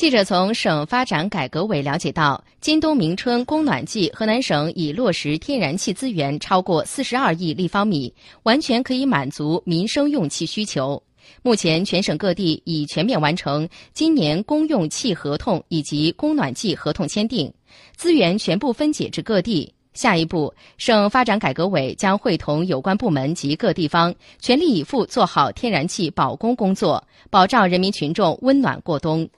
记者从省发展改革委了解到今冬明春供暖季河南省已落实天然气资源超过四十二亿立方米完全可以满足民生用气需求。目前全省各地已全面完成今年公用气合同以及供暖季合同签订资源全部分解至各地。下一步省发展改革委将会同有关部门及各地方全力以赴做好天然气保供工作保障人民群众温暖过冬。